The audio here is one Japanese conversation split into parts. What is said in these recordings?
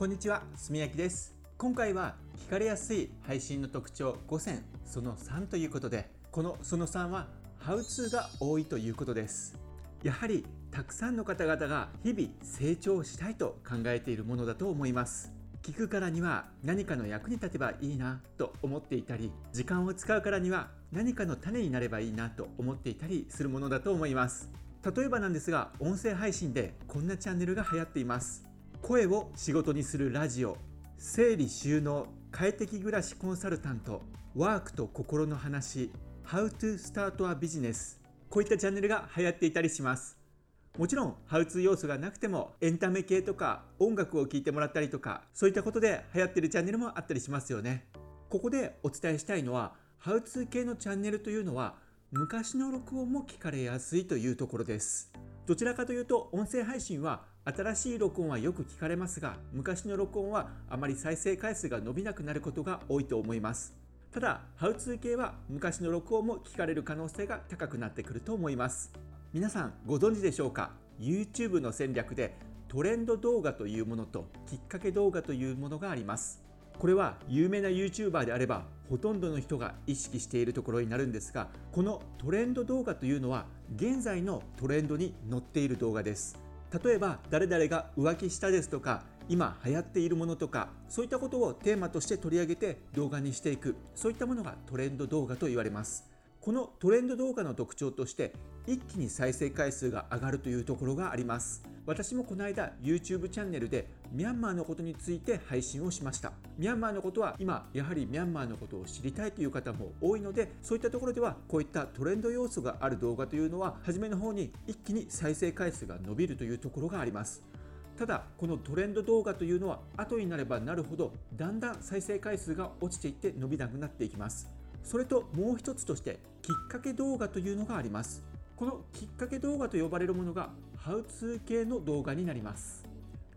こんにちは、すみやきです。今回は聞かれやすい配信の特徴5選その3ということでこのその3はハウツーが多いということです。やはりたくさんの方々が日々成長したいと考えているものだと思います。聞くからには何かの役に立てばいいなと思っていたり時間を使うからには何かの種になればいいなと思っていたりするものだと思います。例えばなんですが音声配信でこんなチャンネルが流行っています。声を仕事にするラジオ整理収納快適暮らしコンサルタントワークと心の話 How to Start a Business こういったチャンネルが流行っていたりします。もちろんハウツー要素がなくてもエンタメ系とか音楽を聴いてもらったりとかそういったことで流行ってるチャンネルもあったりしますよね。ここでお伝えしたいのはハウツー系のチャンネルというのは昔の録音も聞かれやすいというところです。どちらかというと音声配信は新しい録音はよく聞かれますが昔の録音はあまり再生回数が伸びなくなることが多いと思います。ただハウツー系は昔の録音も聞かれる可能性が高くなってくると思います。皆さんご存知でしょうか？YouTube の戦略でトレンド動画というものときっかけ動画というものがあります。これは有名な YouTuber であればほとんどの人が意識しているところになるんですがこのトレンド動画というのは現在のトレンドに載っている動画です。例えば誰々が浮気したですとか今流行っているものとかそういったことをテーマとして取り上げて動画にしていく。そういったものがトレンド動画と言われます。このトレンド動画の特徴として一気に再生回数が上がるというところがあります。私もこの間 YouTube チャンネルでミャンマーのことについて配信をしました。ミャンマーのことは今やはりミャンマーのことを知りたいという方も多いのでそういったところではこういったトレンド要素がある動画というのは初めの方に一気に再生回数が伸びるというところがあります。ただこのトレンド動画というのは後になればなるほどだんだん再生回数が落ちていって伸びなくなっていきます。それともう一つとしてきっかけ動画というのがあります。このきっかけ動画と呼ばれるものがハウツー系の動画になります。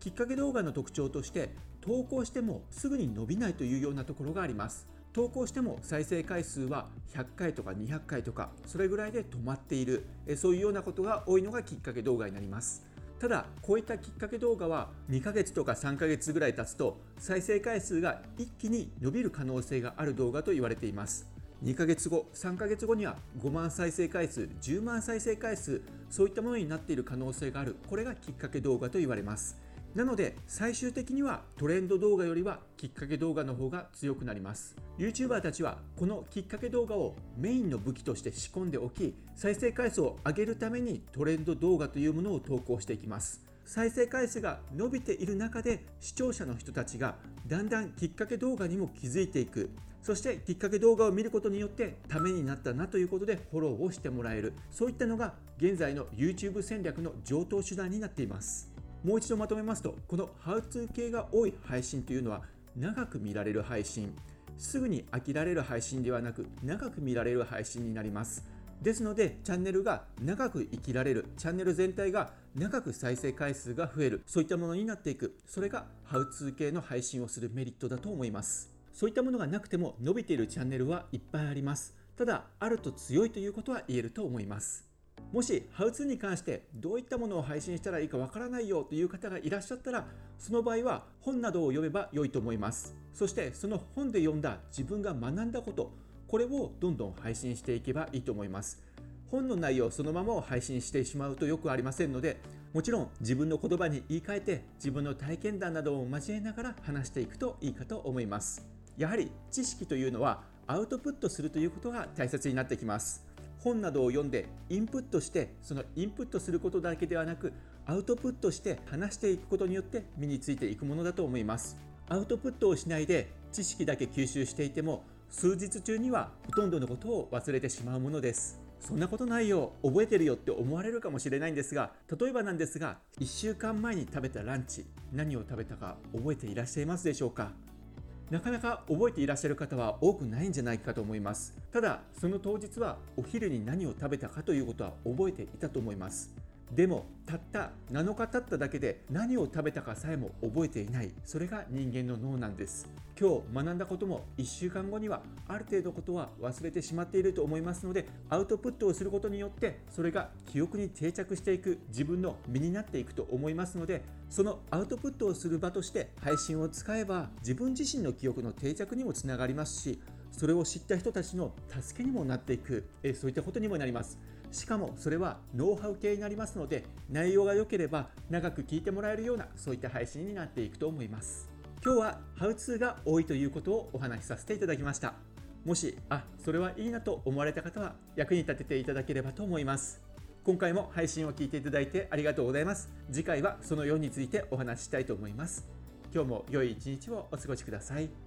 きっかけ動画の特徴として投稿してもすぐに伸びないというようなところがあります。投稿しても再生回数は100回とか200回とかそれぐらいで止まっている。そういうようなことが多いのがきっかけ動画になります。ただこういったきっかけ動画は2ヶ月とか3ヶ月ぐらい経つと再生回数が一気に伸びる可能性がある動画と言われています。2ヶ月後3ヶ月後には5万再生回数10万再生回数そういったものになっている可能性がある。これがきっかけ動画と言われます。なので最終的にはトレンド動画よりはきっかけ動画の方が強くなります。YouTuber たちはこのきっかけ動画をメインの武器として仕込んでおき再生回数を上げるためにトレンド動画というものを投稿していきます。再生回数が伸びている中で視聴者の人たちがだんだんきっかけ動画にも気づいていく。そしてきっかけ動画を見ることによってためになったなということでフォローをしてもらえる。そういったのが現在の YouTube 戦略の上等手段になっています。もう一度まとめますとこのハウツー系が多い配信というのは長く見られる配信。すぐに飽きられる配信ではなく長く見られる配信になります。ですのでチャンネルが長く生きられる。チャンネル全体が長く再生回数が増える。そういったものになっていく。それがハウツー系の配信をするメリットだと思います。そういったものがなくても伸びているチャンネルはいっぱいあります。ただ、あると強いということは言えると思います。もし、ハウツーに関してどういったものを配信したらいいかわからないよという方がいらっしゃったら、その場合は本などを読めば良いと思います。そして、その本で読んだ自分が学んだこと、これをどんどん配信していけばいいと思います。本の内容そのままを配信してしまうとよくありませんのでもちろん自分の言葉に言い換えて自分の体験談などを交えながら話していくといいかと思いますやはり知識というのはアウトプットするということが大切になってきます。本などを読んでインプットしてそのインプットすることだけではなくアウトプットして話していくことによって身についていくものだと思います。アウトプットをしないで知識だけ吸収していても数日中にはほとんどのことを忘れてしまうものです。そんなことないよ覚えてるよって思われるかもしれないんですが例えばなんですが1週間前に食べたランチ何を食べたか覚えていらっしゃいますでしょうか？なかなか覚えていらっしゃる方は多くないんじゃないかと思います。ただその当日はお昼に何を食べたかということは覚えていたと思います。でもたった7日経っただけで何を食べたかさえも覚えていない。それが人間の脳なんです。今日学んだことも1週間後にはある程度ことは忘れてしまっていると思いますのでアウトプットをすることによってそれが記憶に定着していく自分の身になっていくと思いますのでそのアウトプットをする場として配信を使えば自分自身の記憶の定着にもつながりますしそれを知った人たちの助けにもなっていく。えそういったことにもなります。しかもそれはノウハウ系になりますので内容が良ければ長く聞いてもらえるようなそういった配信になっていくと思います。今日はハウツーが多いということをお話しさせていただきました。もしあそれはいいなと思われた方は役に立てていただければと思います。今回も配信を聞いていただいてありがとうございます。次回はその4についてお話ししたいと思います。今日も良い一日をお過ごしください。